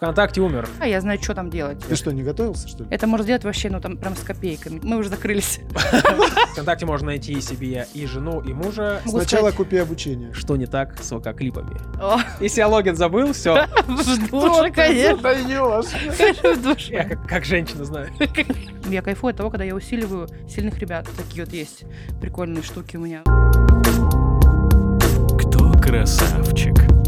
ВКонтакте умер. А я знаю, что там делать. Ты что, не готовился, что ли? Это можно сделать вообще, ну там прям с копейками. Мы уже закрылись. ВКонтакте можно найти себе и жену, и мужа. Могу Сначала сказать- купи обучение. Что не так с ВК-клипами? Если я логин забыл, все. в душе, конечно. в душе. Я как, как женщина знаю. Я кайфую от того, когда я усиливаю сильных ребят. Такие вот есть прикольные штуки у меня. Кто красавчик?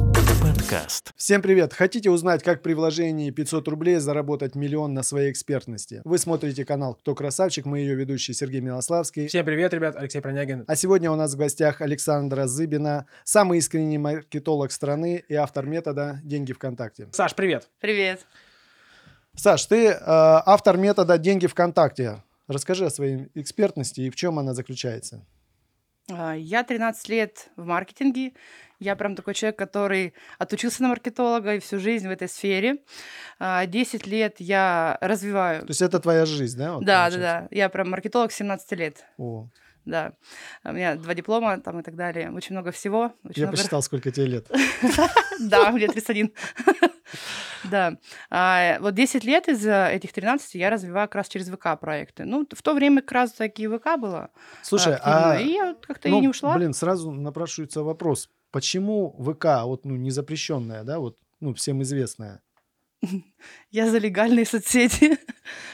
Подкаст. Всем привет! Хотите узнать, как при вложении 500 рублей заработать миллион на своей экспертности? Вы смотрите канал «Кто красавчик?» Мы ее ведущий Сергей Милославский. Всем привет, ребят, Алексей Пронягин. А сегодня у нас в гостях Александра Зыбина, самый искренний маркетолог страны и автор метода «Деньги ВКонтакте». Саш, привет. Привет. Саш, ты э, автор метода «Деньги ВКонтакте». Расскажи о своей экспертности и в чем она заключается. А, Я 13 лет в маркетинге. Я прям такой человек, который отучился на маркетолога и всю жизнь в этой сфере. А, 10 лет я развиваю. То есть это твоя жизнь, да? вот Да, да, получается? да. Я прям маркетолог с 17 лет. О, Да. У меня два диплома там и так далее. Очень много всего. Очень я много- посчитал, сколько тебе лет. Да, мне 31. Да. А, Вот 10 лет из э, этих 13 я развиваю как раз через ВК проекты. Ну, в то время как раз такие ВК было. Слушай, активно, а И я как-то Ну, и не ушла. Блин, сразу напрашивается вопрос. Почему ВК, вот, ну, не запрещенная, да, вот, ну, всем известная? Я за легальные соцсети Не,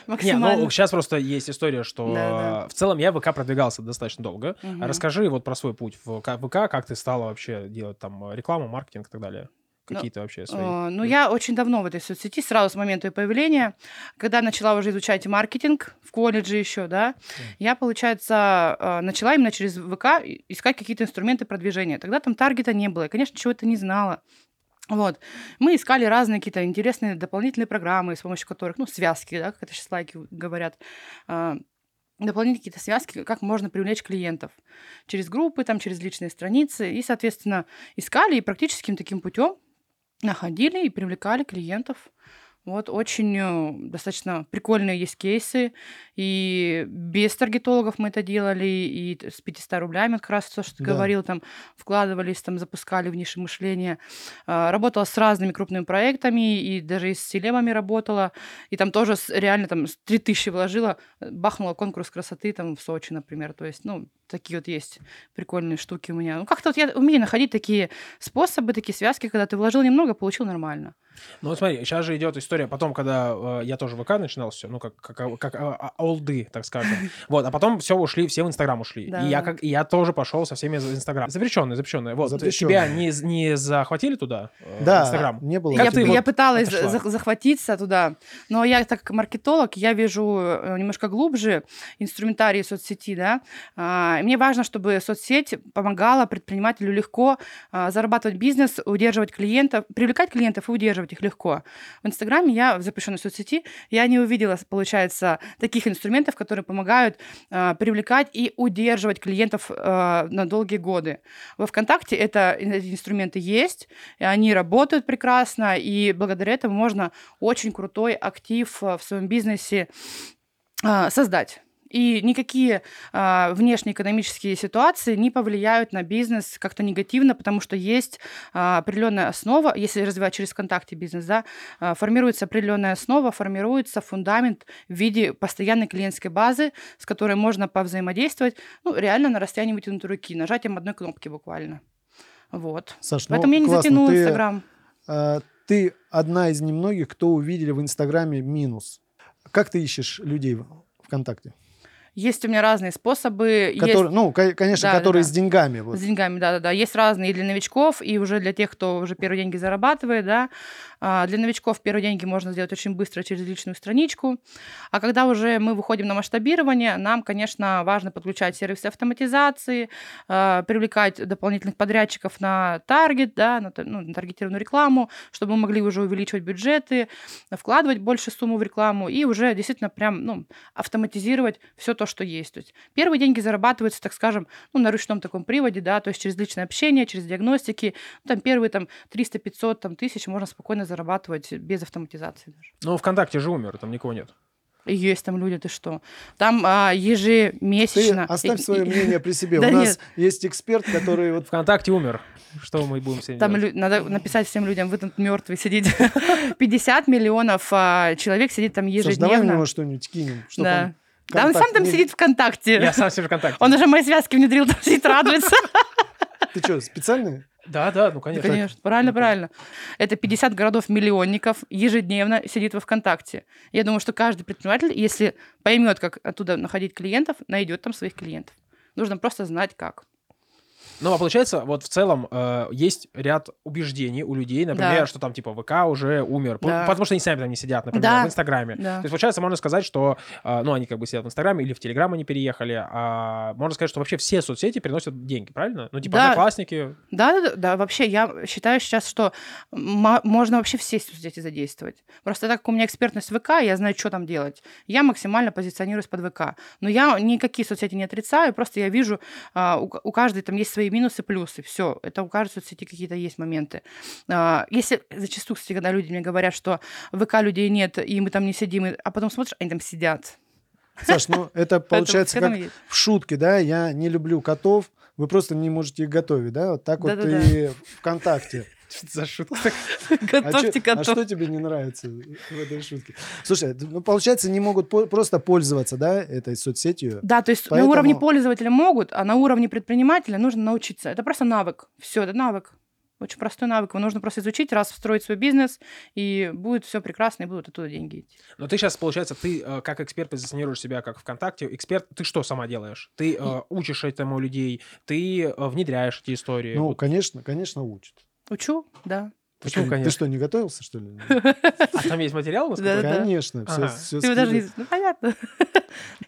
максимально. ну сейчас просто есть история, что Да, э, в целом я в ВК продвигался достаточно долго. А Расскажи вот про свой путь в ВК, как ты стала вообще делать там рекламу, маркетинг и так далее. Ну, Какие-то вообще свои... Э, Ну, я очень давно в этой соцсети, сразу с момента ее появления, когда начала уже изучать маркетинг в колледже еще, да, я, получается, э, начала именно через ВК искать какие-то инструменты продвижения. Тогда там таргета не было, я, конечно, чего-то не знала. Вот. Мы искали разные какие-то интересные дополнительные программы, с помощью которых, ну, связки, да, как это сейчас лайки говорят, а, дополнительные какие-то связки, как можно привлечь клиентов через группы, там, через личные страницы. И, соответственно, искали и практическим таким путем находили и привлекали клиентов. Вот очень э, достаточно прикольные есть кейсы. И без таргетологов мы это делали, и т- с 500 рублями, вот как раз то, что ты Да. говорил, там вкладывались, там запускали в ниши мышления. А, Работала с разными крупными проектами, и даже и с селемами работала. И там тоже с- реально там с 3000 вложила, э, бахнула конкурс красоты там в Сочи, например. То есть, ну, такие вот есть прикольные штуки у меня. Ну, как-то вот я умею находить такие способы, такие связки, когда ты вложил немного, получил нормально. Ну вот смотри, сейчас же идет история потом, когда э, я тоже в ВК начинал все, ну как, как, а- как а, а, олды, так скажем. Вот, а потом все ушли, все в Инстаграм ушли. Да. И я, как, и я тоже пошел со всеми в Инстаграм. Запрещенные, запрещенные. Вот, Запрещенные. тебя не, не захватили туда, э, Да, Инстаграм? не было. Я, ты я вот пыталась отошла? за- захватиться туда, но я так как маркетолог, я вижу э, немножко глубже инструментарий соцсети, да. А, и мне важно, чтобы соцсеть помогала предпринимателю легко а, зарабатывать бизнес, удерживать клиентов, привлекать клиентов и удерживать их легко. В Инстаграме я в запрещенной соцсети я не увидела, получается, таких инструментов, которые помогают а, привлекать и удерживать клиентов на долгие годы. Во ВКонтакте это, эти инструменты есть, и они работают прекрасно, и благодаря этому можно очень крутой актив в своем бизнесе создать. И никакие а, внешнеэкономические ситуации не повлияют на бизнес как-то негативно, потому что есть а, определенная основа, если развивать через ВКонтакте бизнес, да, а, формируется определенная основа, формируется фундамент в виде постоянной клиентской базы, с которой можно повзаимодействовать, ну, реально на расстоянии вытянутой руки, нажатием одной кнопки буквально. Вот. Саш, ну, Поэтому я не классно. затянула Ты, Инстаграм. э, ты одна из немногих, кто увидели в Инстаграме минус. Как ты ищешь людей в ВКонтакте? Есть у меня разные способы. есть- Которые, ну, ко- конечно, Да, да, которые да. с деньгами. Вот. С деньгами, да-да-да. Есть разные и для новичков, и уже для тех, кто уже первые деньги зарабатывает, да. А, Для новичков первые деньги можно сделать очень быстро через личную страничку. А когда уже мы выходим на масштабирование, нам, конечно, важно подключать сервисы автоматизации, а, привлекать дополнительных подрядчиков на таргет, да, на, ну, на таргетированную рекламу, чтобы мы могли уже увеличивать бюджеты, вкладывать больше сумму в рекламу и уже действительно прям ну, автоматизировать все то, что есть. То есть первые деньги зарабатываются, так скажем, ну, на ручном таком приводе, да, то есть через личное общение, через диагностики. Ну, там первые там 300-500 там, тысяч можно спокойно зарабатывать без автоматизации даже. Ну, ВКонтакте же умер, там никого нет. Есть там люди, ты что? Там а, Ты ежемесячно... оставь и- свое мнение при себе. Да У нас нет. есть эксперт, который вот ВКонтакте умер. Что мы будем сегодня Там лю- надо написать всем людям, вы тут мертвый сидите. 50 миллионов а, человек сидит там Саш, давай в ежедневно. него что-нибудь кинем. чтоб Да. он Да, он сам там сидит ВКонтакте. Я сам себе ВКонтакте. Он уже мои связки внедрил, там сидит, радуется. Ты что, специально? Да, да, ну конечно. Конечно, правильно, Ну, правильно. Это 50 городов-миллионников ежедневно сидит во ВКонтакте. Я думаю, что каждый предприниматель, если поймет, как оттуда находить клиентов, найдет там своих клиентов. Нужно просто знать, как. Ну, а получается, вот в целом э, есть ряд убеждений у людей, например, Да. что там типа ВК уже умер, Да. потому что они сами там не сидят, например, Да. в Инстаграме. Да. То есть, получается, можно сказать, что, э, ну, они как бы сидят в Инстаграме или в Телеграм они переехали, а можно сказать, что вообще все соцсети приносят деньги, правильно? Ну, типа, Да. одноклассники, Да, да, да, да, вообще я считаю сейчас, что можно вообще все соцсети задействовать. Просто так как у меня экспертность ВК, я знаю, что там делать. Я максимально позиционируюсь под ВК. Но я никакие соцсети не отрицаю, просто я вижу, а, у, у каждой там есть свои минусы, плюсы. Все, это у каждой соцсети какие-то есть моменты. А, Если зачастую, кстати, когда люди мне говорят, что в ВК людей нет, и мы там не сидим, а потом смотришь, они там сидят. Саш, ну это получается как есть. в шутке, да? Я не люблю котов, вы просто не можете их готовить, да? Вот так вот и ВКонтакте. Что за шутка? А, Готовьте а котов. что тебе не нравится в этой шутке? Слушай, ну, получается, не могут просто пользоваться, да, этой соцсетью? Да, то есть на уровне пользователя могут, а на уровне предпринимателя нужно научиться. Это просто навык. Все, это навык. Очень простой навык. Его нужно просто изучить, раз встроить свой бизнес, и будет все прекрасно, и будут оттуда деньги идти. Но ты сейчас, получается, ты э, как эксперт позиционируешь себя как ВКонтакте. Эксперт, ты что сама делаешь? Ты э, учишь этому людей, ты э, внедряешь эти истории. Ну, Вот конечно, конечно, учат. Учу, да. Почему, ты, конечно? ты что, не готовился, что ли? А там есть материал. Конечно, все. Ты даже не... Ну, понятно.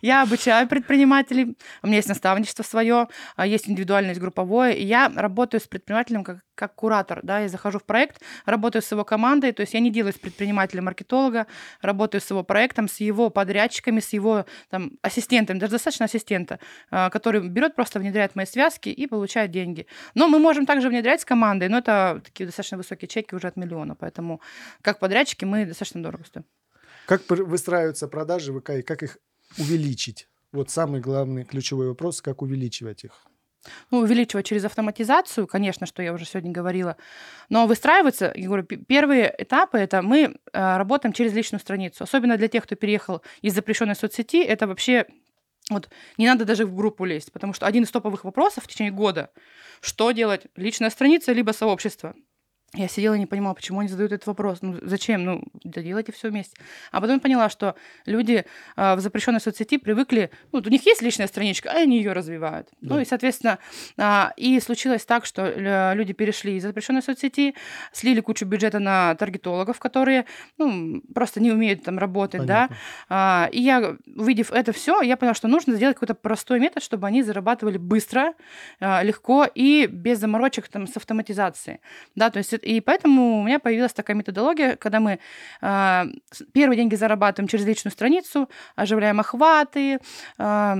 Я обучаю предпринимателей. У меня есть наставничество свое, а есть индивидуальное, есть групповое. И я работаю с предпринимателем как, как куратор. Да? Я захожу в проект, работаю с его командой. То есть я не делаю из предпринимателя маркетолога, работаю с его проектом, с его подрядчиками, с его там, ассистентами, даже достаточно ассистента, а, который берет, просто внедряет мои связки и получает деньги. Но мы можем также внедрять с командой, но это такие достаточно высокие чеки уже от миллиона. Поэтому как подрядчики мы достаточно дорого стоим. Как выстраиваются продажи ВК и как их увеличить? Вот самый главный ключевой вопрос, как увеличивать их. ну, увеличивать через автоматизацию, конечно, что я уже сегодня говорила. Но выстраиваться, я говорю, первые этапы это мы э, работаем через личную страницу. Особенно для тех, кто переехал из запрещенной соцсети, это вообще вот не надо даже в группу лезть, потому что один из топовых вопросов в течение года, что делать, личная страница либо сообщество. Я сидела и не понимала, почему они задают этот вопрос. Ну, зачем? Ну, да делайте все вместе. А потом я поняла, что люди э, в запрещенной соцсети привыкли, ну, у них есть личная страничка, а они ее развивают. Да. Ну, и, соответственно, а, и случилось так, что э, люди перешли из запрещенной соцсети, слили кучу бюджета на таргетологов, которые, ну, просто не умеют там работать, да. Понятно. А, и я, увидев это все, я поняла, что нужно сделать какой-то простой метод, чтобы они зарабатывали быстро, а, легко и без заморочек там с автоматизацией. Да, то есть это- и поэтому у меня появилась такая методология, когда мы с- первые деньги зарабатываем через личную страницу, оживляем охваты, а,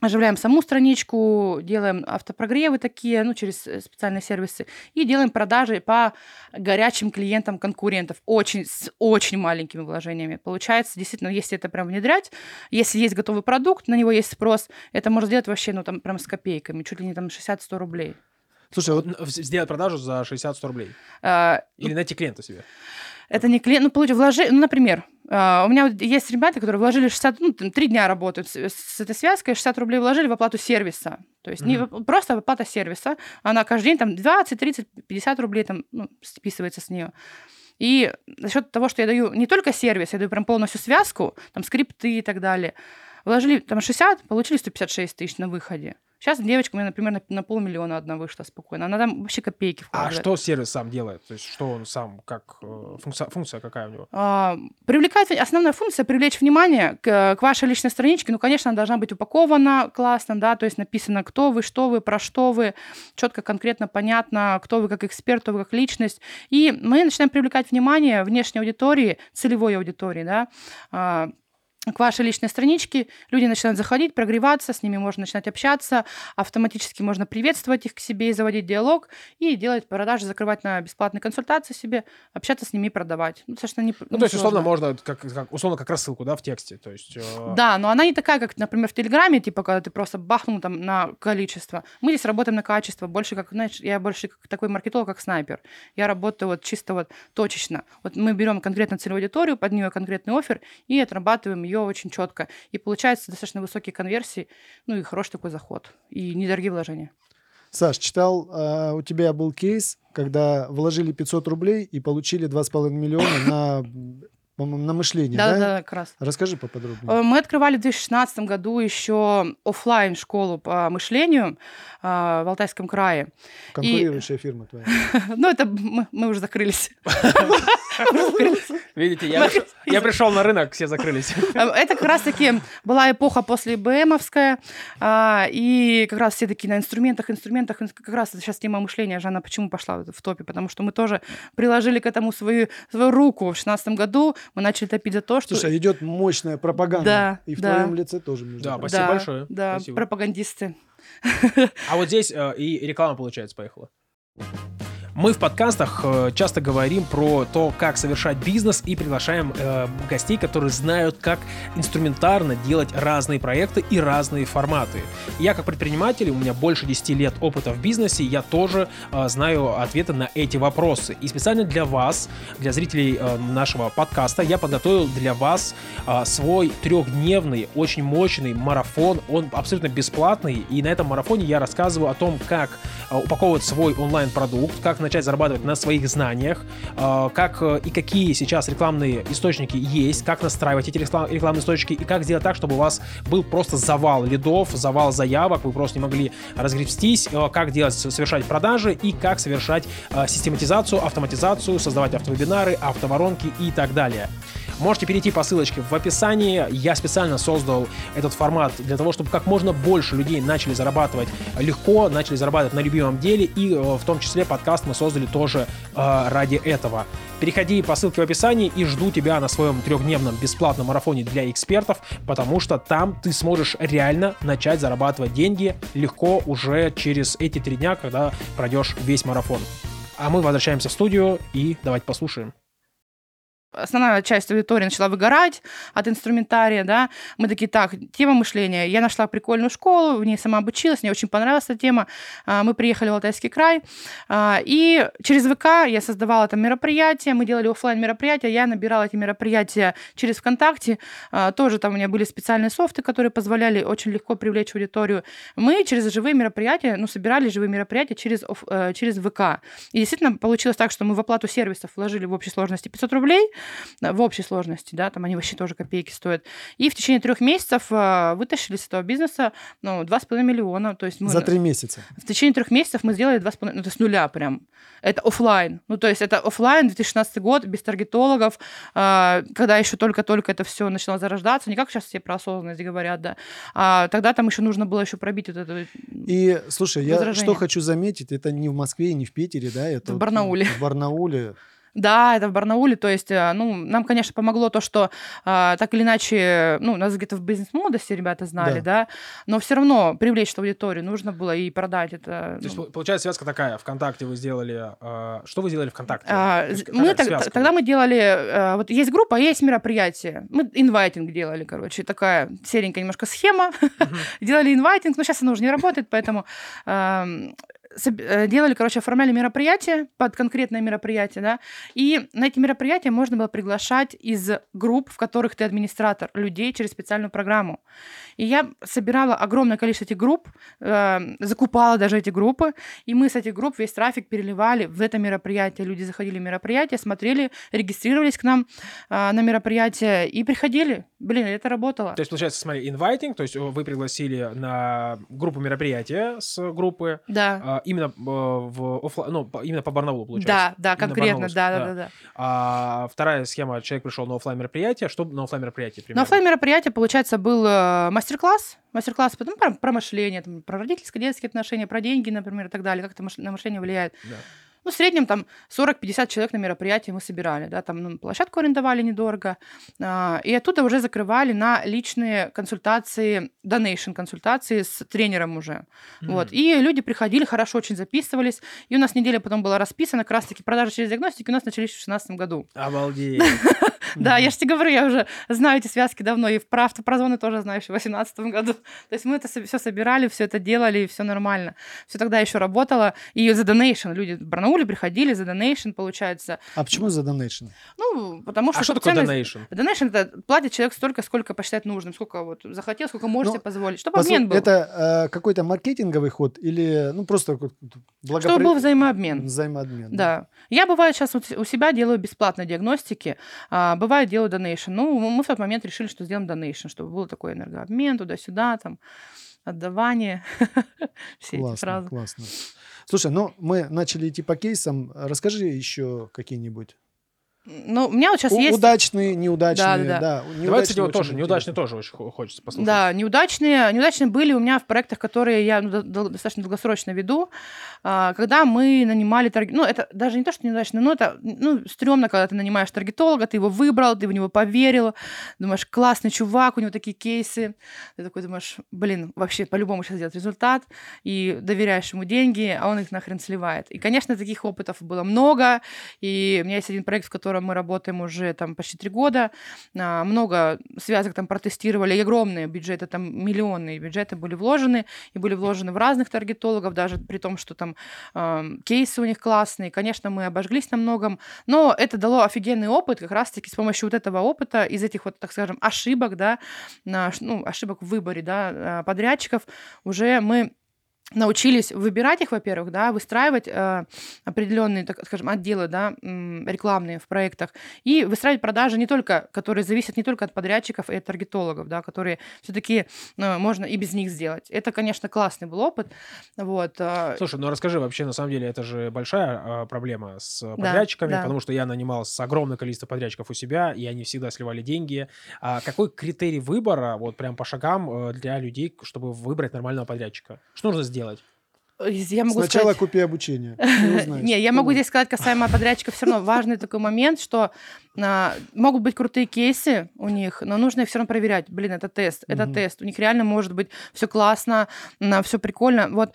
оживляем саму страничку, делаем автопрогревы такие, ну, через э, специальные сервисы, и делаем продажи по горячим клиентам конкурентов, очень, с очень маленькими вложениями. Получается, действительно, если это прям внедрять, если есть готовый продукт, на него есть спрос, это можно сделать вообще, ну, там, прям с копейками, чуть ли не там 60-100 рублей. Слушай, вот Сделать продажу за 60-100 рублей. А, Или найти клиента себе. Это не клиент, ну, получив вложи, ну, например, а, у меня вот есть ребята, которые вложили 60, ну, там, три дня работают с, с этой связкой, 60 рублей вложили в оплату сервиса. То есть не в- просто оплата сервиса. Она каждый день там 20, 30, 50 рублей там, ну, списывается с нее. И за счет того, что я даю не только сервис, я даю прям полностью связку, там скрипты и так далее. Вложили там 60, получили 156 тысяч на выходе. Сейчас девочка у меня, например, на, на полмиллиона одна вышла спокойно. Она там вообще копейки А вкладывает. что сервис сам делает? То есть что он сам, как э, функция, функция какая у него? А, Привлекать, основная функция привлечь внимание к, к вашей личной страничке. Ну, конечно, она должна быть упакована классно, да, то есть написано, кто вы, что вы, про что вы, четко, конкретно, понятно, кто вы как эксперт, кто вы как личность. И мы начинаем привлекать внимание внешней аудитории, целевой аудитории, да, а, к вашей личной страничке, люди начинают заходить, прогреваться, с ними можно начинать общаться, автоматически можно приветствовать их к себе и заводить диалог, и делать продажи, закрывать на бесплатные консультации себе, общаться с ними и продавать. Ну, достаточно не, Ну, то есть, условно, можно, как, как- условно, как рассылку, да, в тексте. То есть, э, Да, но она не такая, как, например, в Телеграме, типа, когда ты просто бахнул там на количество. Мы здесь работаем на качество, больше как, знаешь, я больше как такой маркетолог, как снайпер. Я работаю вот чисто вот точечно. Вот мы берем конкретно целевую аудиторию, под нее конкретный оффер и отрабатываем ее очень четко. И получается достаточно высокие конверсии, ну и хороший такой заход, и недорогие вложения. Саш, читал, а, у тебя был кейс, когда вложили 500 рублей и получили 2,5 миллиона на, на мышление, да? Да-да-да, как раз. Расскажи поподробнее. Э, Мы открывали в 2016 году еще оффлайн школу по мышлению э, в Алтайском крае. Конкурирующая фирма твоя. Ну, это мы, уже закрылись. видите, я, приш- я пришел на рынок, все закрылись. Э, Это как раз-таки была эпоха после ИБМовская, а, и как раз все такие на инструментах, инструментах, инс- как раз сейчас тема мышления, Жанна, почему пошла в топе, потому что мы тоже приложили к этому свою, свою руку в 2016 году, мы начали топить за то, что... Слушай, идет мощная пропаганда. Да, И в да. твоем лице тоже, между Да, спасибо да, большое. Да, Спасибо. пропагандисты. А вот здесь э, и реклама, получается, поехала. Мы в подкастах э, часто говорим про то, как совершать бизнес и приглашаем э, гостей, которые знают, как инструментарно делать разные проекты и разные форматы. Я как предприниматель, у меня больше 10 лет опыта в бизнесе, я тоже э, знаю ответы на эти вопросы. И специально для вас, для зрителей э, нашего подкаста, я подготовил для вас э, свой трехдневный, очень мощный марафон. Он абсолютно бесплатный, и на этом марафоне я рассказываю о том, как э, упаковывать свой онлайн-продукт, как начать зарабатывать на своих знаниях, э, как э, и какие сейчас рекламные источники есть, как настраивать эти реклам- рекламные источники и как сделать так, чтобы у вас был просто завал лидов, завал заявок, вы просто не могли разгребстись, э, как делать, совершать продажи и как совершать систематизацию, автоматизацию, создавать автовебинары, автоворонки и так далее. Можете перейти по ссылочке в описании. Я специально создал этот формат для того, чтобы как можно больше людей начали зарабатывать легко, начали зарабатывать на любимом деле. И в том числе подкаст мы создали тоже э, ради этого. Переходи по ссылке в описании и жду тебя на своем трехдневном бесплатном марафоне для экспертов, потому что там ты сможешь реально начать зарабатывать деньги легко уже через эти три дня, когда пройдешь весь марафон. А мы возвращаемся в студию и давайте послушаем. Основная часть аудитории начала выгорать от инструментария, да, мы такие, так, тема мышления, я нашла прикольную школу, в ней сама обучилась, мне очень понравилась эта тема, А, мы приехали в Алтайский край, а, и через ВК я создавала там мероприятия, мы делали оффлайн мероприятия, я набирала эти мероприятия через ВКонтакте, А, тоже там у меня были специальные софты, которые позволяли очень легко привлечь аудиторию. Мы через живые мероприятия, ну, собирали живые мероприятия через, э, через ВК. И действительно получилось так, что мы в оплату сервисов вложили в общей сложности 500 рублей, в общей сложности, да, там они вообще тоже копейки стоят. И в течение трех месяцев э, вытащили с этого бизнеса, ну, 2,5 миллиона. То есть мы За три месяца. в течение трех месяцев мы сделали 2,5, ну, то есть с нуля прям. Это оффлайн. Ну, то есть это оффлайн 2016 год, без таргетологов, э, когда еще только-только это все начало зарождаться. Не как сейчас все про осознанность говорят, да. А тогда там еще нужно было еще пробить вот это. И, слушай, я Возражения. что хочу заметить, это не в Москве и не в Питере, да, это В вот Барнауле. В Барнауле. Да, это в Барнауле. То есть, э, ну, нам, конечно, помогло то, что а, так или иначе, ну, нас где-то в бизнес-молодости ребята знали, да, но все равно привлечь эту аудиторию нужно было и продать это. То есть, ну, пол- получается, связка такая. ВКонтакте вы сделали... э, что вы сделали ВКонтакте? А, есть мы так- тогда мы делали, э, вот есть группа, а есть мероприятие. Мы инвайтинг делали, короче, такая серенькая немножко схема. делали инвайтинг, но сейчас она уже не работает, поэтому эм, делали, короче, оформляли мероприятие под конкретное мероприятие, да, и на эти мероприятия можно было приглашать из групп, в которых ты администратор, людей через специальную программу. И я собирала огромное количество этих групп, э, закупала даже эти группы, и мы с этих групп весь трафик переливали в это мероприятие. Люди заходили в мероприятие, смотрели, регистрировались к нам э, на мероприятие и приходили. Блин, это работало. То есть, получается, смотри, инвайтинг, то есть э, вы пригласили на группу мероприятия с группы, Да. Именно э, в оффла- ну, именно по Барнаулу, получается. Да, да, Именно конкретно, да, да, да, да. А вторая схема, человек пришел на оффлайн мероприятие, что на оффлайн мероприятии На примерно? оффлайн мероприятие, получается, был э, мастер-класс, мастер-класс потом про, про мышление, там, про родительско-детские отношения, про деньги, например, и так далее, как это мыш- на мышление влияет. Да. Ну, в среднем там 40-50 человек на мероприятии мы собирали, да, там ну, площадку арендовали недорого, а, и оттуда уже закрывали на личные консультации, donation консультации с тренером уже. Мгм. Вот. И люди приходили, хорошо очень записывались, и у нас неделя потом была расписана, как раз-таки продажи через диагностики у нас начались в 2016 году. Обалдеть. Да, я же тебе говорю, я уже знаю эти связки давно, и про автопрозоны тоже знаю еще в 2018 году. То есть мы это все собирали, все это делали, и все нормально. Все тогда еще работало. И за donation люди в Барнауле приходили, за donation, получается. А почему за донейшн? Ну, потому что... А что такое donation? Donation это платит человек столько, сколько посчитает нужным, сколько вот захотел, сколько может Ну, себе позволить. Чтобы обмен был. Это э, какой-то маркетинговый ход или ну просто благопри- Чтобы был взаимообмен. взаимообмен? Да. Я, бывает, сейчас у себя делаю бесплатные диагностики, а, бывает, делаю донейшн. Ну, мы в тот момент решили, что сделаем донейшн, чтобы был такой энергообмен туда-сюда, там, отдавание. Все эти Классно, фразы. классно. Слушай, ну мы начали идти по кейсам. Расскажи еще какие-нибудь. Ну, у меня вот сейчас У- есть... Удачные, неудачные. Да, да, Да, Давай, неудачные кстати, вот очень тоже, неудачный интересно. тоже очень хо- хочется послушать. Да, неудачные, неудачные были у меня в проектах, которые я ну, до- до- достаточно долгосрочно веду, а, когда мы нанимали таргет... Ну, это даже не то, что неудачно, но это, ну, стрёмно, когда ты нанимаешь таргетолога, ты его выбрал, ты в него поверил, думаешь, классный чувак, у него такие кейсы. Ты такой думаешь, блин, вообще по-любому сейчас сделать результат, и доверяешь ему деньги, а он их нахрен сливает. И, конечно, таких опытов было много, и у меня есть один проект, в котором мы работаем уже там почти три года, а, много связок там протестировали, огромные бюджеты, там миллионные бюджеты были вложены, и были вложены в разных таргетологов, даже при том, что там ам, кейсы у них классные. Конечно, мы обожглись на многом, но это дало офигенный опыт, как раз-таки с помощью вот этого опыта, из этих вот, так скажем, ошибок, да, ну, ошибок в выборе, да, а, подрядчиков, уже мы научились выбирать их, во-первых, да, выстраивать э, определенные, так скажем, отделы, да, рекламные в проектах, и выстраивать продажи не только, которые зависят не только от подрядчиков и от таргетологов, да, которые все-таки можно и без них сделать. Это, конечно, классный был опыт, вот. э, Слушай, ну расскажи вообще, на самом деле, это же большая а, проблема с подрядчиками, да. потому что я нанимал с огромное количество подрядчиков у себя, и они всегда сливали деньги. А какой критерий выбора, вот прям по шагам э, для людей, чтобы выбрать нормального подрядчика? Что нужно сделать? Я могу Сначала сказать... купи обучение. Не, я могу здесь сказать касаемо подрядчиков, все равно важный такой момент, что а, могут быть крутые кейсы у них, но нужно их все равно проверять. Блин, это тест, это тест. У них реально может быть все классно, все прикольно. Вот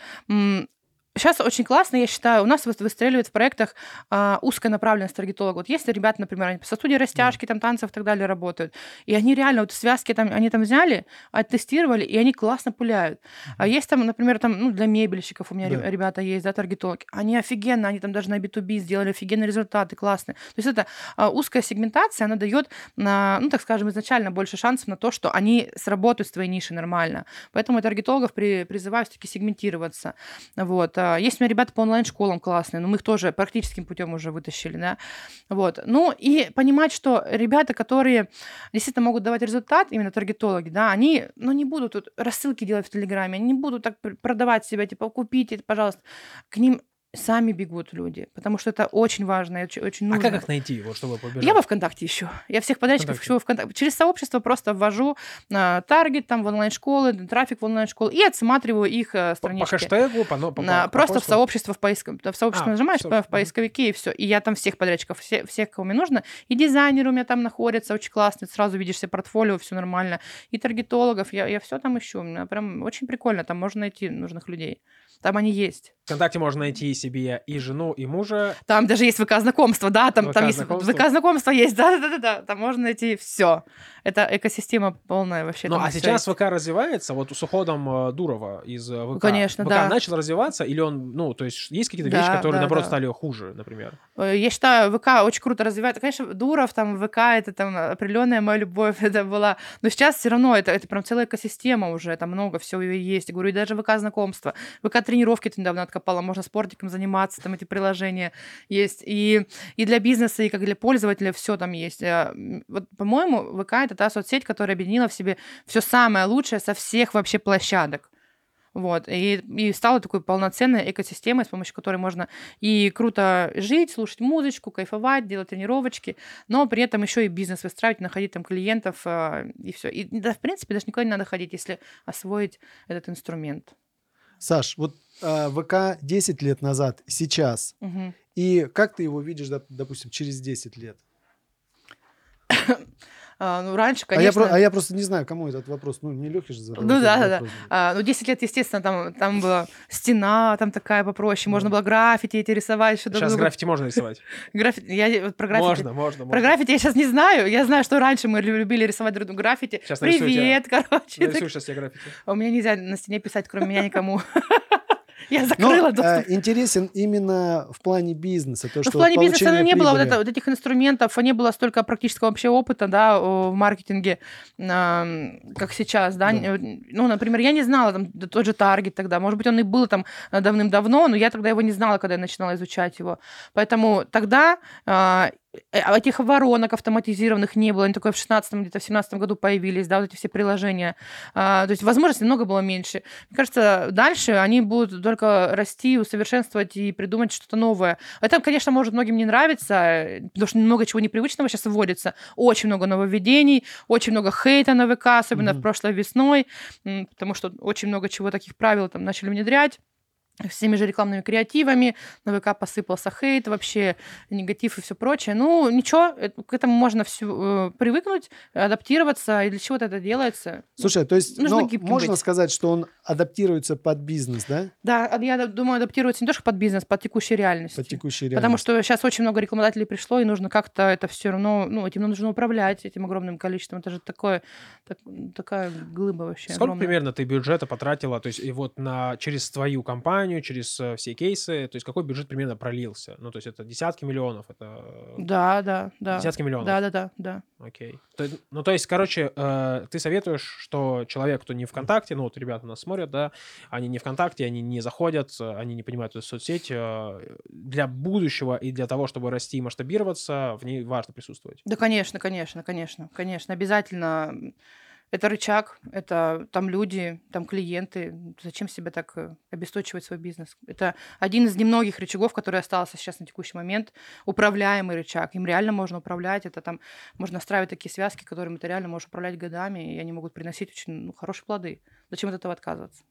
Сейчас очень классно, я считаю, у нас выстреливает в проектах а, узкая направленность таргетолога. Вот есть ребята, например, они со студии растяжки, там танцев и так далее работают, и они реально вот связки там, они там взяли, оттестировали, и они классно пуляют. А есть там, например, там, ну, для мебельщиков у меня Да. ре- ребята есть, да, таргетологи. Они офигенно, они там даже на B2B сделали офигенные результаты, классные. То есть это а, узкая сегментация, она дает, на, ну, так скажем, изначально больше шансов на то, что они сработают с твоей нишей нормально. Поэтому я таргетологов при, призываю все-таки сегментироваться. Вот. А, Есть у меня ребята по онлайн-школам классные, но мы их тоже практическим путем уже вытащили, да. Вот. Ну и понимать, что ребята, которые действительно могут давать результат, именно таргетологи, да, они, ну, не будут тут рассылки делать в Телеграме, они не будут так пр- продавать себя, типа, купите, пожалуйста. К ним сами бегут люди, потому что это очень важно и очень, очень А нужно. как их найти, вот чтобы побежать? Я во ВКонтакте ищу. Я всех подрядчиков ищу во ВКонтакте. Через сообщество просто ввожу на таргет, там в онлайн-школы, трафик в онлайн-школы и отсматриваю их э, по, странички. по хэштегу, по, но- по, по- по просто в посту? сообщество в поиск... в сообщество А, нажимаешь по- в поисковике и все. И я там всех подрядчиков, все, всех, кого мне нужно. И дизайнеры у меня там находятся, очень классные. Сразу видишь все портфолио, все нормально. И таргетологов, я, я все там ищу. У меня прям очень прикольно. Там можно найти нужных людей. Там они есть. ВКонтакте можно найти себе и жену, и мужа. Там даже есть ВК-знакомство, да, там, там есть ВК-знакомство. ВК-знакомство есть, да-да-да, там можно найти все. Это экосистема полная вообще. Ну, а сейчас есть. ВК развивается, вот с уходом э, Дурова из э, ВК. Конечно, ВК да. начал развиваться, или он, ну, то есть есть какие-то Да, вещи, которые, да, наоборот, да. стали хуже, например? Э, Я считаю, ВК очень круто развивает. Конечно, Дуров, там, ВК, это там определенная моя любовь, это была. Но сейчас все равно это, это прям целая экосистема уже, там много всего есть. Я говорю, и даже ВК знакомства. ВК тренировки ты недавно откопала, можно спортиком заниматься, там эти приложения есть. И, и для бизнеса, и как для пользователя все там есть. Э, Вот, по-моему, ВК это та соцсеть, которая объединила в себе все самое лучшее со всех вообще площадок. Вот, и, и стала такой полноценной экосистемой, с помощью которой можно и круто жить, слушать музычку, кайфовать, делать тренировочки, но при этом еще и бизнес выстраивать, находить там клиентов а, и все. И да, в принципе, даже никуда не надо ходить, если освоить этот инструмент. Саш, вот э, ВК 10 лет назад, сейчас, Мгм. И как ты его видишь, доп- допустим, через 10 лет? А, ну, раньше, А я, конечно... про- а я просто не знаю, кому этот вопрос. Ну, не Лехе же задавать Ну да, да, да. А, ну, 10 лет, естественно, там, там была стена, там такая попроще, можно было граффити эти рисовать. Что Сейчас граффити можно рисовать. Граффити, я вот про граффити... Можно, можно, Про можно. граффити я сейчас не знаю. Я знаю, что раньше мы лю- любили рисовать друг другу граффити. Нарисую Привет, короче. Нарисую сейчас тебе граффити. А У меня нельзя на стене писать, кроме меня никому. Я закрыла э, доступ. интересен именно в плане бизнеса. То, Ну, что в плане бизнеса не было вот, это- вот этих инструментов, не было столько практического вообще опыта, да, в маркетинге, как сейчас, да. Да. Ну, например, я не знала там тот же таргет тогда, может быть, он и был там э, давным-давно, но я тогда его не знала, когда я начинала изучать его. Поэтому тогда э, а этих воронок автоматизированных не было, они только в 16 где-то в 17 году появились, да, вот эти все приложения. А, то есть возможностей много было меньше. Мне кажется, дальше они будут только расти, усовершенствовать и придумать что-то новое. Это, конечно, может многим не нравиться, э, потому что много чего непривычного сейчас вводится. Очень много нововведений, очень много хейта на ВК, особенно Мгм. в прошлой весной, потому что очень много чего таких правил там начали внедрять с теми же рекламными креативами, на ВК посыпался хейт, вообще негатив и все прочее. Ну, ничего, э, к этому можно все привыкнуть, адаптироваться, и для чего-то это делается. Слушай, то есть Нужно ну, гибким можно быть. сказать, что он адаптируется под бизнес, да? Да, а я думаю, адаптироваться не только под бизнес, под текущей реальности. Под текущей Потому реальности. что сейчас очень много рекламодателей пришло, и нужно как-то это все равно, ну, этим нужно управлять, этим огромным количеством. Это же такое, так- такая глыба вообще Сколько огромная. примерно ты бюджета потратила, то есть и вот на через твою компанию, через э, все кейсы, то есть какой бюджет примерно пролился? Ну, то есть это десятки миллионов, это э, Да, да, да. десятки миллионов. Да, да, да, да. Окей. То ну, то есть, короче, э, ты советуешь, что человек, кто не ВКонтакте, ну, вот ребята нас смотрят, да, они не ВКонтакте, они не заходят, э, они не понимают эту соцсеть, э, для будущего и для того, чтобы расти и масштабироваться, в ней важно присутствовать. Да, конечно, конечно, конечно, конечно, обязательно. Это рычаг, это там люди, там клиенты. Зачем себе так э, обесточивать свой бизнес? Это один из немногих рычагов, который остался сейчас на текущий момент. Управляемый рычаг. Им реально можно управлять. Это там можно настраивать такие связки, которыми ты реально можешь управлять годами, и они могут приносить очень ну, хорошие плоды. Зачем от этого отказываться?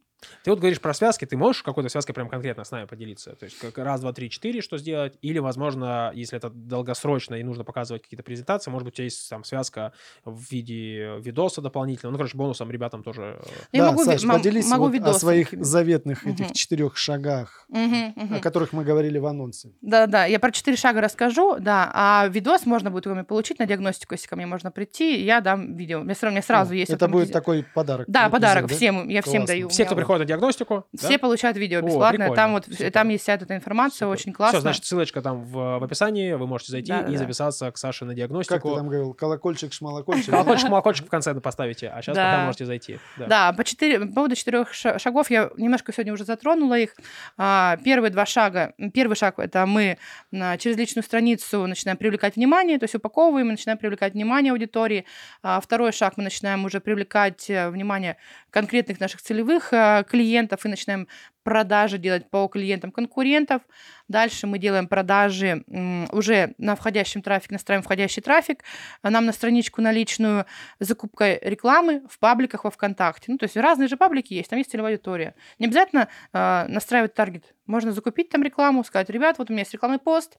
Ты вот говоришь про связки, ты можешь какой-то связкой прям конкретно с нами поделиться? То есть как раз, два, три, четыре, что сделать? Или, возможно, если это долгосрочно и нужно показывать какие-то презентации, может быть, у тебя есть там связка в виде видоса дополнительного. Ну, короче, бонусом ребятам тоже. Я да, могу Саш, м- поделись могу вот о своих заветных этих Мгм. четырех шагах, Мгм, о мгм. которых мы говорили в анонсе. Да, да, я про четыре шага расскажу, да, а видос можно будет у меня получить на диагностику, если ко мне можно прийти, я дам видео. Мне сразу, мне сразу О, есть Это будет такой подарок. Да, подарок нельзя, да? всем, я всем Классно. даю. Все, кто приходит на диагностику, Все получают видео О, бесплатное, там прикольно, вот, супер. там есть вся эта информация, очень классно. Все, значит, ссылочка там в, в описании, вы можете зайти Да, и да. записаться к Саше на Как ты диагностику. там говорил? Колокольчик, шмалокольчик. Колокольчик, молокольчик в конце поставите, а сейчас Да. пока можете зайти. Да. Да, по, четыре, по поводу четырех ша- шагов я немножко сегодня уже затронула их. А, Первые два шага. Первый шаг это мы на- через личную страницу начинаем привлекать внимание, то есть упаковываем и начинаем привлекать внимание аудитории. А Второй шаг мы начинаем уже привлекать э, внимание конкретных наших целевых клиентов и начинаем продажи делать по клиентам конкурентов. Дальше мы делаем продажи уже на входящем трафике, настраиваем входящий трафик. А Нам на страничку на личную закупка рекламы в пабликах во ВКонтакте. Ну, то есть разные же паблики есть, там есть целевая аудитория. Не обязательно э, настраивать таргет. Можно закупить там рекламу, сказать, ребят, вот у меня есть рекламный пост,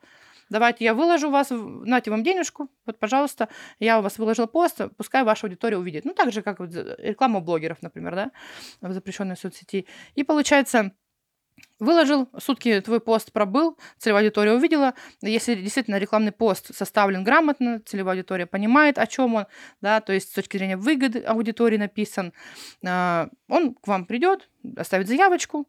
давайте я выложу вас, нате вам денежку, вот, пожалуйста, я у вас выложила пост, пускай ваша аудитория увидит. Ну, так же, как вот реклама блогеров, например, да, в запрещенной соцсети. И получается, Выложил, сутки твой пост пробыл, целевая аудитория увидела. Если действительно рекламный пост составлен грамотно, целевая аудитория понимает, о чем он, да, то есть с точки зрения выгоды аудитории написан, а, он к вам придет, оставит заявочку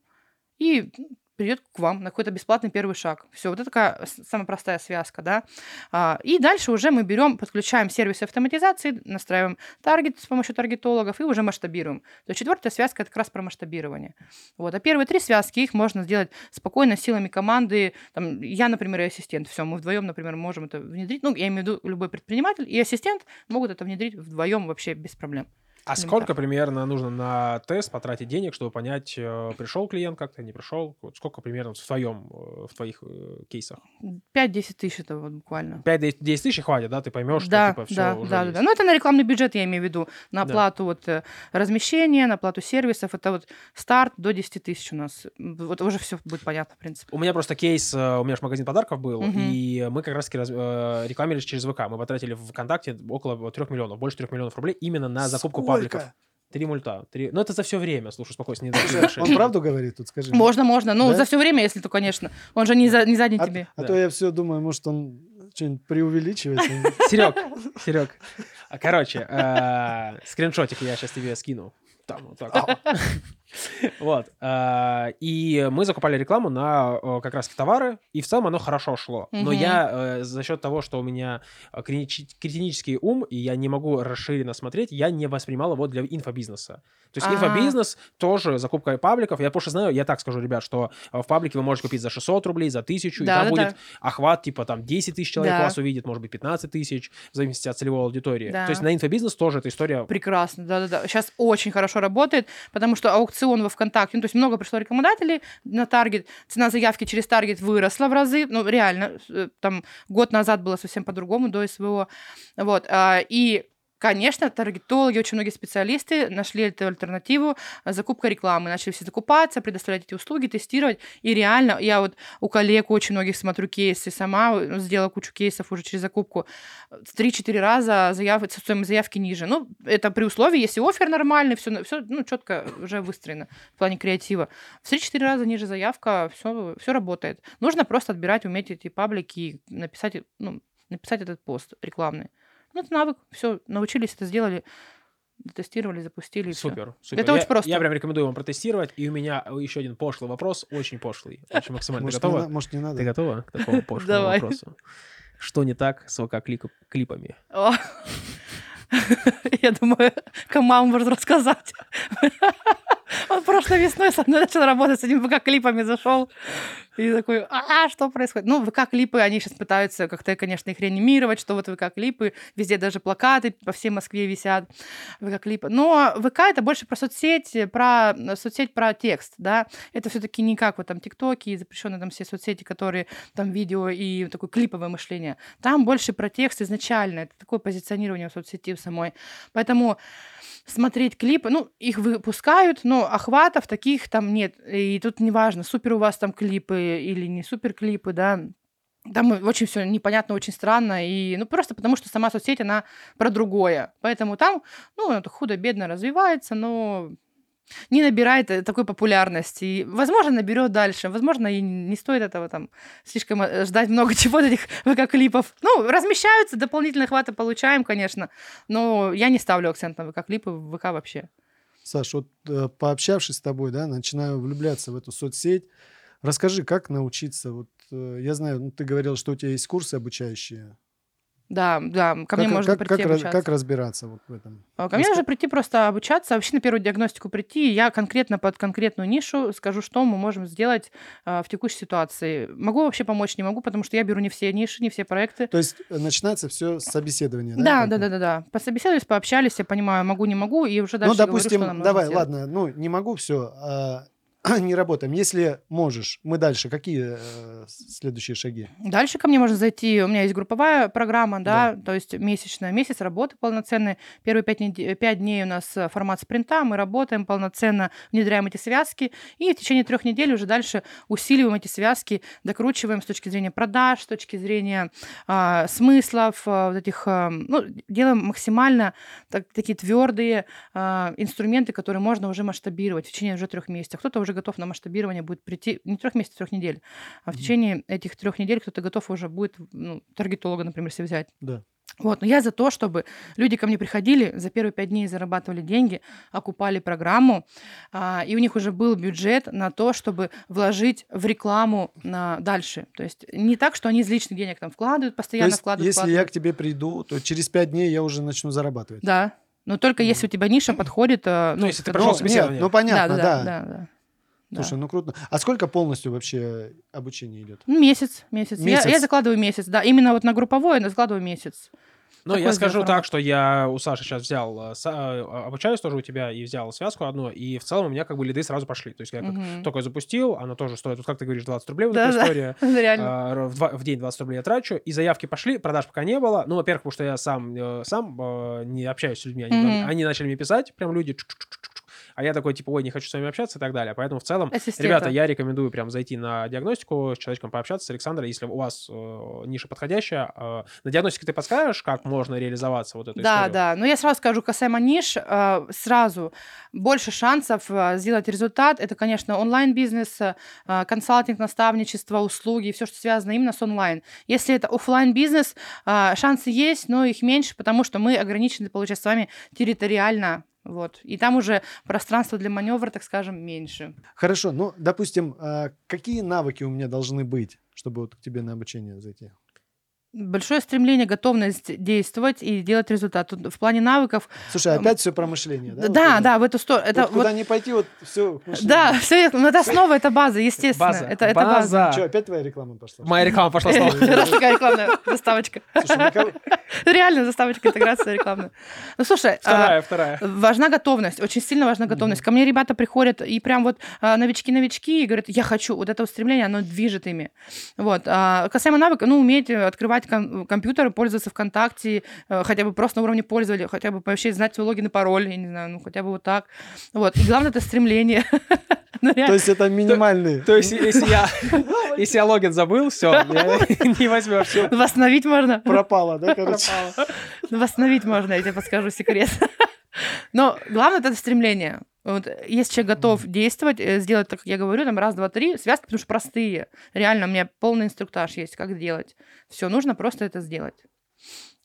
и придет к вам на какой-то бесплатный первый шаг. Все, вот это такая самая простая связка, да. А, И дальше уже мы берем, подключаем сервисы автоматизации, настраиваем таргет с помощью таргетологов и уже масштабируем. То есть четвертая связка это как раз про масштабирование. Вот. А первые три связки их можно сделать спокойно силами команды. Там, я, например, и ассистент. Все, мы вдвоем, например, можем это внедрить. Ну, я имею в виду, любой предприниматель и ассистент могут это внедрить вдвоем вообще без проблем. А сколько примерно нужно на тест потратить денег, чтобы понять, э, пришел клиент как-то, не пришел? Вот сколько примерно в твоем, э, в твоих э, кейсах? 5-10 тысяч это вот буквально. 5-10 тысяч хватит, да? Ты поймешь, Да, что типа все да, уже да, есть. да. Ну, это на рекламный бюджет, я имею в виду. На Да. оплату вот размещения, на оплату сервисов. Это вот старт до 10 тысяч у нас. Вот уже все будет понятно, в принципе. У меня просто кейс, у меня же магазин подарков был, Мгм. и мы как раз рекламировались через ВК. Мы потратили в ВКонтакте около 3 миллионов, больше 3 миллионов рублей именно на закупку Сколько? Пабликов. Три мульта. Три... Ну, это за все время, слушай, спокойно, не за Он правду говорит тут, скажи? Можно, можно. Ну, Да? за все время, если то, конечно. Он же не за, не за день А, тебе. а Да. то я все думаю, может, он что-нибудь преувеличивает. Серег, Серег. А, Короче, э, скриншотик я сейчас тебе скину. Там вот так. Вот. э, И мы закупали рекламу на э, как раз товары, и в целом оно хорошо шло. Но я э, за счет того, что у меня критич- критический ум, и я не могу расширенно смотреть, я не воспринимал его для инфобизнеса. То есть инфобизнес тоже закупка пабликов. Я просто знаю, я так скажу, ребят, что в паблике вы можете купить за 600 рублей, за 1000, и там будет охват типа там 10 тысяч человек вас увидит, может быть 15 тысяч, в зависимости от целевой аудитории. То есть на инфобизнес тоже эта история Прекрасно, да-да-да. Сейчас очень хорошо работает, потому что аукцион во ВКонтакте, ну, то есть много пришло рекламодателей на таргет, цена заявки через таргет выросла в разы, ну, реально, э, там год назад было совсем по-другому, до СВО, вот, а, и Конечно, таргетологи, очень многие специалисты нашли эту альтернативу, а, закупка рекламы, начали все закупаться, предоставлять эти услуги, тестировать, и реально, я вот у коллег очень многих смотрю кейсы, сама э, сделала кучу кейсов уже через закупку, в 3-4 раза заяв... стоимость заявки ниже. Ну, это при условии, если офер нормальный, все, все ну, четко уже выстроено в плане креатива. В 3-4 раза ниже заявка, все, все работает. Нужно просто отбирать, уметь эти паблики и написать, ну, написать этот пост рекламный. Ну, это навык, все, научились это сделали, тестировали, запустили. и всё. Супер, супер. Это я, очень просто. Я прям рекомендую вам протестировать. И у меня еще один пошлый вопрос, очень пошлый, очень максимально. Ты Может, не готова? на- может, не надо? Ты готова к такому пошлому Давай. вопросу? Что не так с ВК-клипами? Я думаю, Камал может рассказать. Он прошлой весной со мной начал работать, с этим ВК-клипами зашел. И такой, а, что происходит? Ну, ВК-клипы, они сейчас пытаются как-то, конечно, их реанимировать, что вот ВК-клипы, везде даже плакаты по всей Москве висят, ВК-клипы. Но ВК — это больше про соцсеть, про соцсеть, про текст, да. Это все таки не как вот там ТикТоки и запрещенные там все соцсети, которые там видео и такое клиповое мышление. Там больше про текст изначально. Это такое позиционирование в соцсети в самой. Поэтому смотреть клипы, ну, их выпускают, но охватов таких там нет. И тут неважно, супер у вас там клипы или не супер клипы, да. Там очень все непонятно, очень странно. И, ну, просто потому что сама соцсеть, она про другое. Поэтому там, ну, это худо-бедно развивается, но не набирает э, такой популярности. И, возможно, наберет дальше. Возможно, и не стоит этого там слишком э, ждать много чего от этих ВК-клипов. Ну, размещаются, дополнительные охваты получаем, конечно. Но я не ставлю акцент на ВК-клипы ВК вообще. Саш, вот э, пообщавшись с тобой, да, начинаю влюбляться в эту соцсеть. Расскажи, как научиться? Вот э, я знаю, ну, ты говорил, что у тебя есть курсы обучающие. Да, да, ко как, мне можно как, прийти как, обучаться. как разбираться вот в этом? А, Ко мне Раска- нужно прийти просто обучаться, вообще на первую диагностику прийти. и Я конкретно под конкретную нишу скажу, что мы можем сделать а, в текущей ситуации. Могу вообще помочь, не могу, потому что я беру не все ниши, не все проекты. То есть э, начинается все с собеседования, да? Да, да, да, да, да. Пособеседовались, пообщались, я понимаю, могу, не могу, и уже дальше Ну, говорю, допустим, что нам давай, ладно, ну, не могу, все, не работаем. Если можешь, мы дальше. Какие э, следующие шаги? Дальше ко мне можно зайти. У меня есть групповая программа, да, то есть месячная, месяц работы полноценной. Первые пять, неде- пять дней у нас э, формат спринта, мы работаем полноценно, внедряем эти связки, и в течение трех недель уже дальше усиливаем эти связки, докручиваем с точки зрения продаж, с точки зрения а, смыслов, а, вот этих, а, ну, делаем максимально так- такие твердые а, инструменты, которые можно уже масштабировать в течение уже трех месяцев. Кто-то уже готов на масштабирование будет прийти не трех месяцев, трех недель, а в Мгм. течение этих трех недель кто-то готов уже будет ну, таргетолога, например, себе взять. Да. Вот, но я за то, чтобы люди ко мне приходили, за первые пять дней зарабатывали деньги, окупали программу, а, и у них уже был бюджет на то, чтобы вложить в рекламу на дальше. То есть не так, что они из личных денег там вкладывают, То постоянно есть, вкладывают. если я вкладывают. к тебе приду, то через пять дней я уже начну зарабатывать. Да. Но только если у тебя ниша подходит... э, Ну, если ты прошел Ну, нет, собеседование. ну понятно, да. да, да, да. Слушай, ну круто. А сколько полностью вообще обучение идет? Ну, месяц, месяц. Я- Месяц. Я, закладываю месяц, да. Именно вот на групповое я закладываю месяц. Ну, я Такой скажу сделал формат. так, что я у Саши сейчас взял, э, э, обучаюсь тоже у тебя и взял связку одну, и в целом у меня как бы лиды сразу пошли. То есть я как Мгм. только запустил, она тоже стоит, вот как ты говоришь, 20 рублей, вот Да, эта да. история. Реально. А, в, два- в день 20 рублей я трачу, и заявки пошли, продаж пока не было. Ну, во-первых, потому что я сам, э, сам не общаюсь с людьми, они, Мгм. они начали мне писать, прям люди. А я такой, типа, ой, не хочу с вами общаться и так далее. Поэтому в целом, Ассистента. ребята, я рекомендую прям зайти на диагностику, с человеком пообщаться, с Александром, если у вас э, ниша подходящая. э, на диагностике ты подскажешь, как можно реализоваться вот эту Да, историю? да. Но я сразу скажу, касаемо ниш, э, сразу больше шансов э, сделать результат. Это, конечно, онлайн-бизнес, э, консалтинг, наставничество, услуги, все, что связано именно с онлайн. Если это оффлайн бизнес э, шансы есть, но их меньше, потому что мы ограничены, получается, с вами территориально. Вот. И там уже пространство для маневра, так скажем, меньше. Хорошо, ну, допустим, а, какие навыки у меня должны быть, чтобы вот к тебе на обучение зайти? Большое стремление, готовность действовать и делать результат. Тут в плане навыков, Слушай, Эм, опять все про мышление, да? да, Вот да, в эту сторону. Это Вот куда вот- не пойти, вот все. да, все, ну, это основа, это база, естественно. База. Это, это база. Что, опять твоя реклама пошла? Моя реклама пошла снова. Раз такая рекламная заставочка. Реально заставочка, интеграция рекламная. Ну, слушай, а, Вторая, вторая. важна готовность, очень сильно важна готовность. Ко мне ребята приходят и прям вот а, новички-новички и говорят, я хочу, вот это устремление, оно движет ими. Вот. А касаемо навыка, ну, уметь открывать ком- компьютер, пользоваться ВКонтакте, э, хотя бы просто на уровне пользователя, хотя бы вообще знать свой логин и пароль, я не знаю, ну, хотя бы вот так. Вот. И главное, это стремление. Ну, То есть это минимальный. То есть, если я, если я логин забыл, все, не возьмешь. Все. Восстановить можно. Пропало, да, короче? Восстановить можно, я тебе подскажу секрет. Но главное это стремление. Вот, если человек готов действовать, э, сделать так, как я говорю, там раз, два, три, связки, потому что простые. Реально, у меня полный инструктаж есть, как делать. Все, нужно просто это сделать.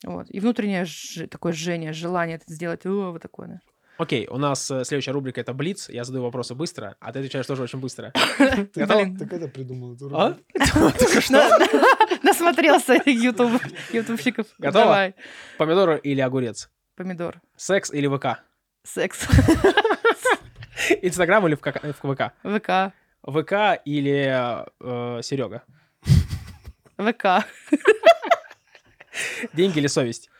Вот. И внутреннее ж- такое жжение, желание это сделать. О, вот такое. да. Окей, у нас э, следующая рубрика это Блиц. Я задаю вопросы быстро, а ты отвечаешь тоже очень быстро. Ты ты когда придумал эту А? рубрику? Только что? На- Насмотрелся ютуб, ютубщиков. Давай. Помидор или огурец? Помидор. Секс или ВК? Секс. Инстаграм или в КК- в ВК? ВК. ВК или э, Серега? ВК. Деньги или совесть?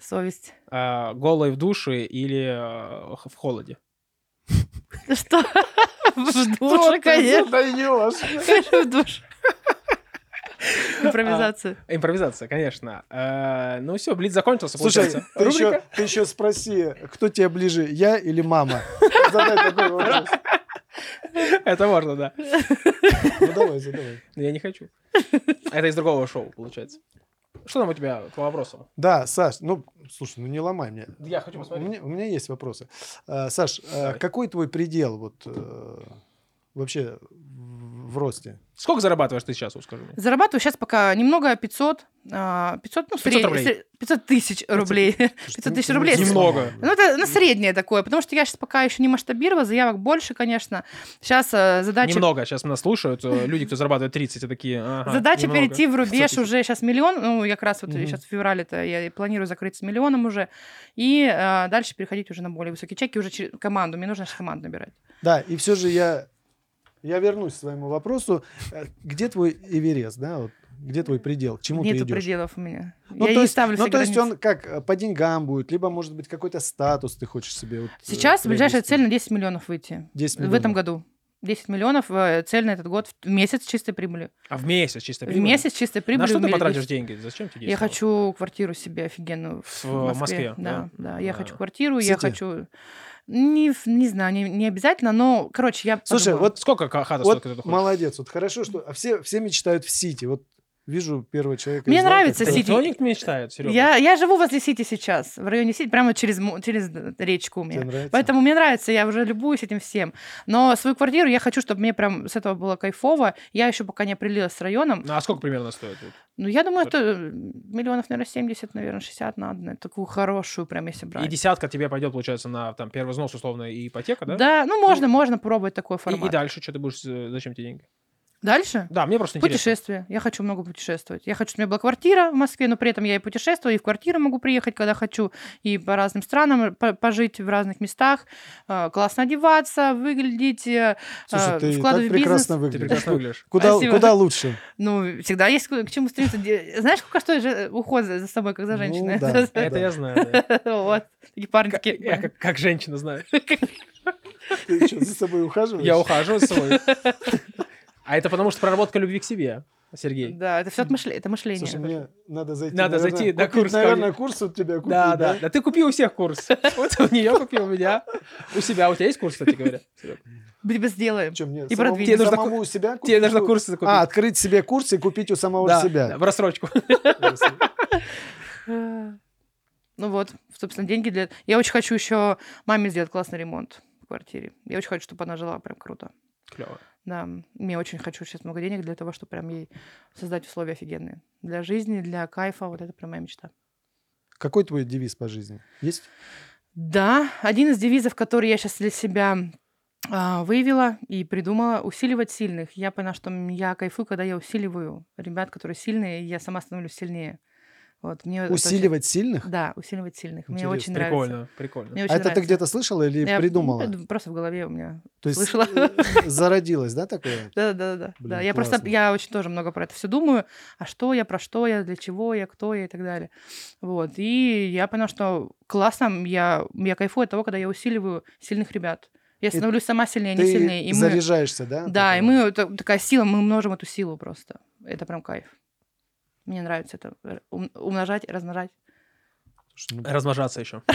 Совесть. Э, голой в душе или э, в холоде? Что? В душе, конечно. в душ. Импровизация. Импровизация, конечно. Э, ну все, Блиц закончился, Слушай, получается. ты еще, ты еще спроси, кто тебе ближе, я или мама? Задай такой вопрос. Это можно, да. Ну давай, задавай. Я не хочу. Это из другого шоу, получается. Что там у тебя по вопросам? Да, Саш, ну, слушай, ну не ломай мне. Я хочу У посмотреть. меня, у меня есть вопросы. А, Саш, а Давай. какой твой предел вот э, вообще в росте? Сколько зарабатываешь ты сейчас, вот скажи мне? Зарабатываю сейчас пока немного 500, а, 500, ну, 500 средний, рублей. сре- 500 тысяч рублей. 500 тысяч рублей. если- Немного. Ну, это на среднее такое, потому что я сейчас пока еще не масштабировала, заявок больше, конечно. Сейчас задача... Немного. Сейчас нас слушают э, люди, кто зарабатывает 30, и такие, ага, Задача немного. перейти в 500 рубеж уже сейчас миллион, ну, я как раз вот сейчас в феврале-то я планирую закрыть с миллионом уже, и а, дальше переходить уже на более высокие чеки, уже через команду, мне нужно сейчас команду набирать. Да, и все же я, я вернусь к своему вопросу. Э, Где твой Эверест, да? Вот, где твой предел? К чему ты Нету идешь? пределов у меня. Ну, я то не есть, ставлю ну, то есть он как э, по деньгам будет, либо, может быть, какой-то статус ты хочешь себе вот, э, Сейчас ближайшая приобрести? цель на 10 миллионов выйти. 10 В этом миллионов. году. 10 миллионов цель на этот год в месяц чистой прибыли. А в месяц чисто В месяц чистой прибыли. На что ты потратишь деньги? Зачем тебе Я хочу квартиру себе офигенную в, В Москве, Да, да. Я А. хочу квартиру, я хочу... Не, не знаю, не, не обязательно, но, короче, я Слушай, подумала. вот Сколько хата Вот стоит, молодец, вот хорошо, что а все, все мечтают в Сити. Вот вижу первого человека. Мне нравится который- Сити. Никто не мечтает, Серега. я, я живу возле Сити сейчас, в районе Сити, прямо через, через речку у меня. Тебе нравится? Поэтому мне нравится, я уже любуюсь этим всем. Но свою квартиру я хочу, чтобы мне прям с этого было кайфово. Я еще пока не определилась с районом. Ну, а сколько примерно стоит? вот? Ну, я думаю, это э, миллионов, наверное, 70, наверное, 60 надо. на такую хорошую прям, если брать. И десятка тебе пойдет, получается, на там первый взнос, условно, и ипотека, да? Да, ну можно, можно пробовать такой И, формат. и дальше что ты будешь, э, зачем тебе деньги? Дальше? Да, мне просто интересно. Путешествия. Я хочу много путешествовать. Я хочу, чтобы у меня была квартира в Москве, но при этом я и путешествую, и в квартиру могу приехать, когда хочу, и по разным странам по- пожить в разных местах, э, классно одеваться, выглядеть, э, Слушай, э, ты так вкладывать бизнес. прекрасно Ты выглядишь. прекрасно выглядишь. Куда, куда лучше? Ну, всегда есть к чему стремиться. Знаешь, сколько стоит же уход за собой, как за Ну, женщиной? да. Это я знаю. Вот. Такие парни такие. Я как женщина знаю. Ты что, за собой ухаживаешь? Я ухаживаю за собой. А это потому что проработка любви к себе, Сергей. Да, это все от мышления. Это мышление. Слушай, мне надо зайти. Надо наверное, зайти на курс Наверное, ко курс у тебя купить, Да, да, да. Ты купи у всех курс. Вот у нее купи, у меня. У себя. У тебя есть курс, кстати говоря? Мы сделаем. Что, мне И самому, продвинем. Тебе нужно самому у себя купить? Тебе нужно курсы закупить. А, открыть себе курс и купить у самого Да, себя. да, в рассрочку. Ну вот, собственно, деньги для... Я очень хочу еще маме сделать классный ремонт в квартире. Я очень хочу, чтобы она жила прям круто. Клево. Да, мне очень хочу сейчас много денег для того, чтобы прям ей создать условия офигенные. Для жизни, для кайфа, вот это прям моя мечта. Какой твой девиз по жизни? Есть? Да, один из девизов, который я сейчас для себя а, выявила и придумала, усиливать сильных. Я поняла, что я кайфую, когда я усиливаю ребят, которые сильные, и я сама становлюсь сильнее. Вот, мне это очень- Усиливать сильных? Да, усиливать сильных. Мне Интересно. очень нравится. Прикольно, прикольно. Мне А это ты нравится. где-то слышала или Я- придумала? это просто в голове у меня. То есть слышала. э, зародилось, да, такое? Да, да, да, да. Блин, да. Я просто я очень тоже много про это все думаю. А что я, про что я, для чего я, кто я и так далее. Вот. И я поняла, что классно, я, я кайфую от того, когда я усиливаю сильных ребят. Я становлюсь сама сильнее, не сильнее. Ты мы, заряжаешься, да? да, и мы такая сила, мы множим эту силу просто. Это прям кайф. Мне нравится это ум- умножать, размножать. Ну, Размножаться еще.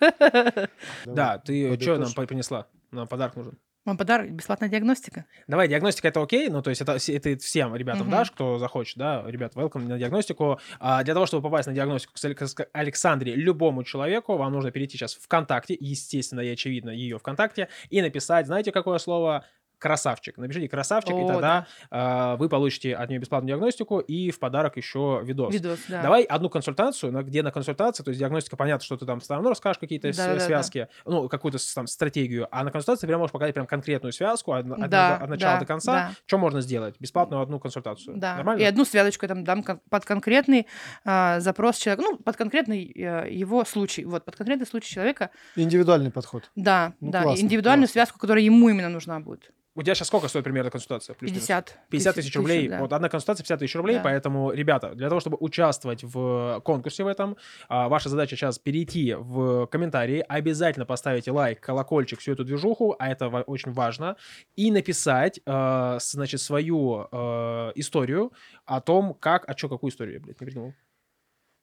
Да. Ты что нам принесла? Нам подарок нужен. Вам подарок, бесплатная диагностика. Давай, диагностика это окей, ну то есть это, все- это всем ребятам Мгм. дашь, кто захочет, да, ребят, welcome на диагностику. А для того, чтобы попасть на диагностику к Александре, любому человеку, вам нужно перейти сейчас в ВКонтакте, естественно и очевидно ее ВКонтакте, и написать, знаете, какое слово? Красавчик. Напишите красавчик, и О, тогда а, вы получите от нее бесплатную диагностику и в подарок еще видос. Видос, да. Давай одну консультацию, на- где на консультации, то есть диагностика, понятно, что ты там ну, расскажешь какие-то Да-да-да. связки, ну, какую-то там стратегию, а на консультации прям можешь показать прям конкретную связку от, от- Да, от начала да, до конца. да. Что можно сделать? Бесплатную одну консультацию. Да. Нормально? И одну связочку я там дам под конкретный а, запрос человека, ну, под конкретный э, его случай. Вот, под конкретный случай человека. Индивидуальный подход. Да, Ну, да. классно, индивидуальную классно. связку, которая ему именно нужна будет. У тебя сейчас сколько стоит примерно консультация? Плюс-минус? 50. 50 тысяч рублей. да. Вот одна консультация 50 тысяч рублей, Да. поэтому, ребята, для того, чтобы участвовать в конкурсе в этом, а, ваша задача сейчас перейти в комментарии, обязательно поставите лайк, колокольчик, всю эту движуху, а это очень важно, и написать, э, значит, свою э, историю о том, как... А что, какую историю, я, блядь, не придумал?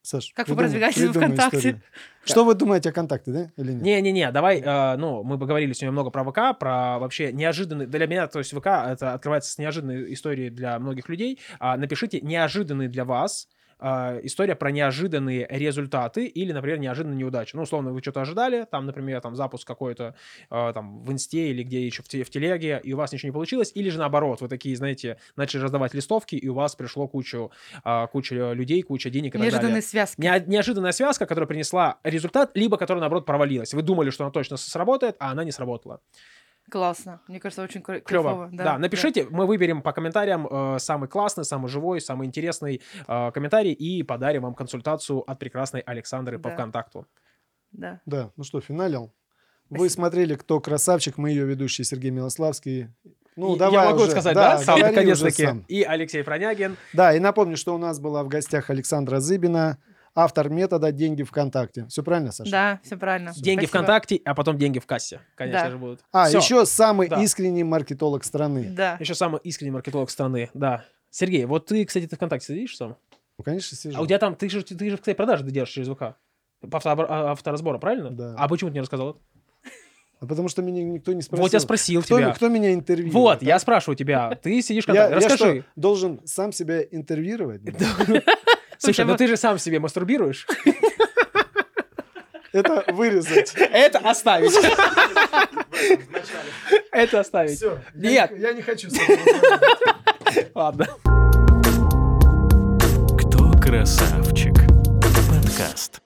Саш, Как вы продвигаетесь в ВКонтакте? историю. Что вы думаете о контакте, да? Или нет? Не-не-не, давай, э, ну, мы поговорили сегодня много про ВК, про вообще неожиданный, для меня, то есть ВК, это открывается с неожиданной историей для многих людей. А, напишите неожиданный для вас а, история про неожиданные результаты или, например, неожиданные неудачи. Ну, условно, вы что-то ожидали, там, например, там запуск какой-то а, там в инсте или где еще в, те- в телеге, и у вас ничего не получилось, или же наоборот, вы такие, знаете, начали раздавать листовки, и у вас пришло кучу, а, куча людей, куча денег и так далее. Неожиданные связки. Не- неожиданная связка, которая принесла результат, либо которая, наоборот, провалилась. Вы думали, что она точно сработает, а она не сработала. Классно. Мне кажется, очень кра- Клево. кайфово. Да, напишите, мы выберем по комментариям э, самый классный, самый живой, самый интересный э, комментарий и подарим вам консультацию от прекрасной Александры по Да. ВКонтакту. Да. Да, ну что, финалил. Вы Спасибо. смотрели «Кто красавчик», мы ее ведущий Сергей Милославский. Ну, И давай Я могу уже. сказать, да, сам, наконец-таки. сам. И Алексей Пронягин. Да, и напомню, что у нас была в гостях Александра Зыбина, автор метода «Деньги ВКонтакте». Все правильно, Саша? Да, все правильно. Деньги Спасибо. ВКонтакте, а потом деньги в кассе, конечно Да. же, будут. А, Всё. еще самый Да. искренний маркетолог страны. Да. Еще самый искренний маркетолог страны, да. Сергей, вот ты, кстати, ты ВКонтакте сидишь сам? Ну, конечно, сижу. А у тебя там, ты же, ты же, кстати, продажи держишь через ВК. По а- авторазбора, правильно? Да. А почему ты не рассказал? это? А потому что меня никто не спросил. Вот я спросил кто, тебя. кто меня интервьюирует? Вот, а? я спрашиваю тебя. Ты сидишь Я, ВКонтакте. я Расскажи. что, должен сам себя интервьюировать? Слушай, ну бы- ты же сам себе мастурбируешь. Это вырезать. Это оставить. Это оставить. Все. Нет. Я не хочу. Ладно. Кто красавчик? Подкаст.